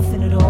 nothing at all.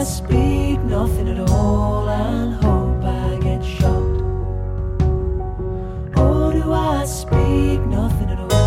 I speak nothing at all and hope I get shot? Or do I speak nothing at all?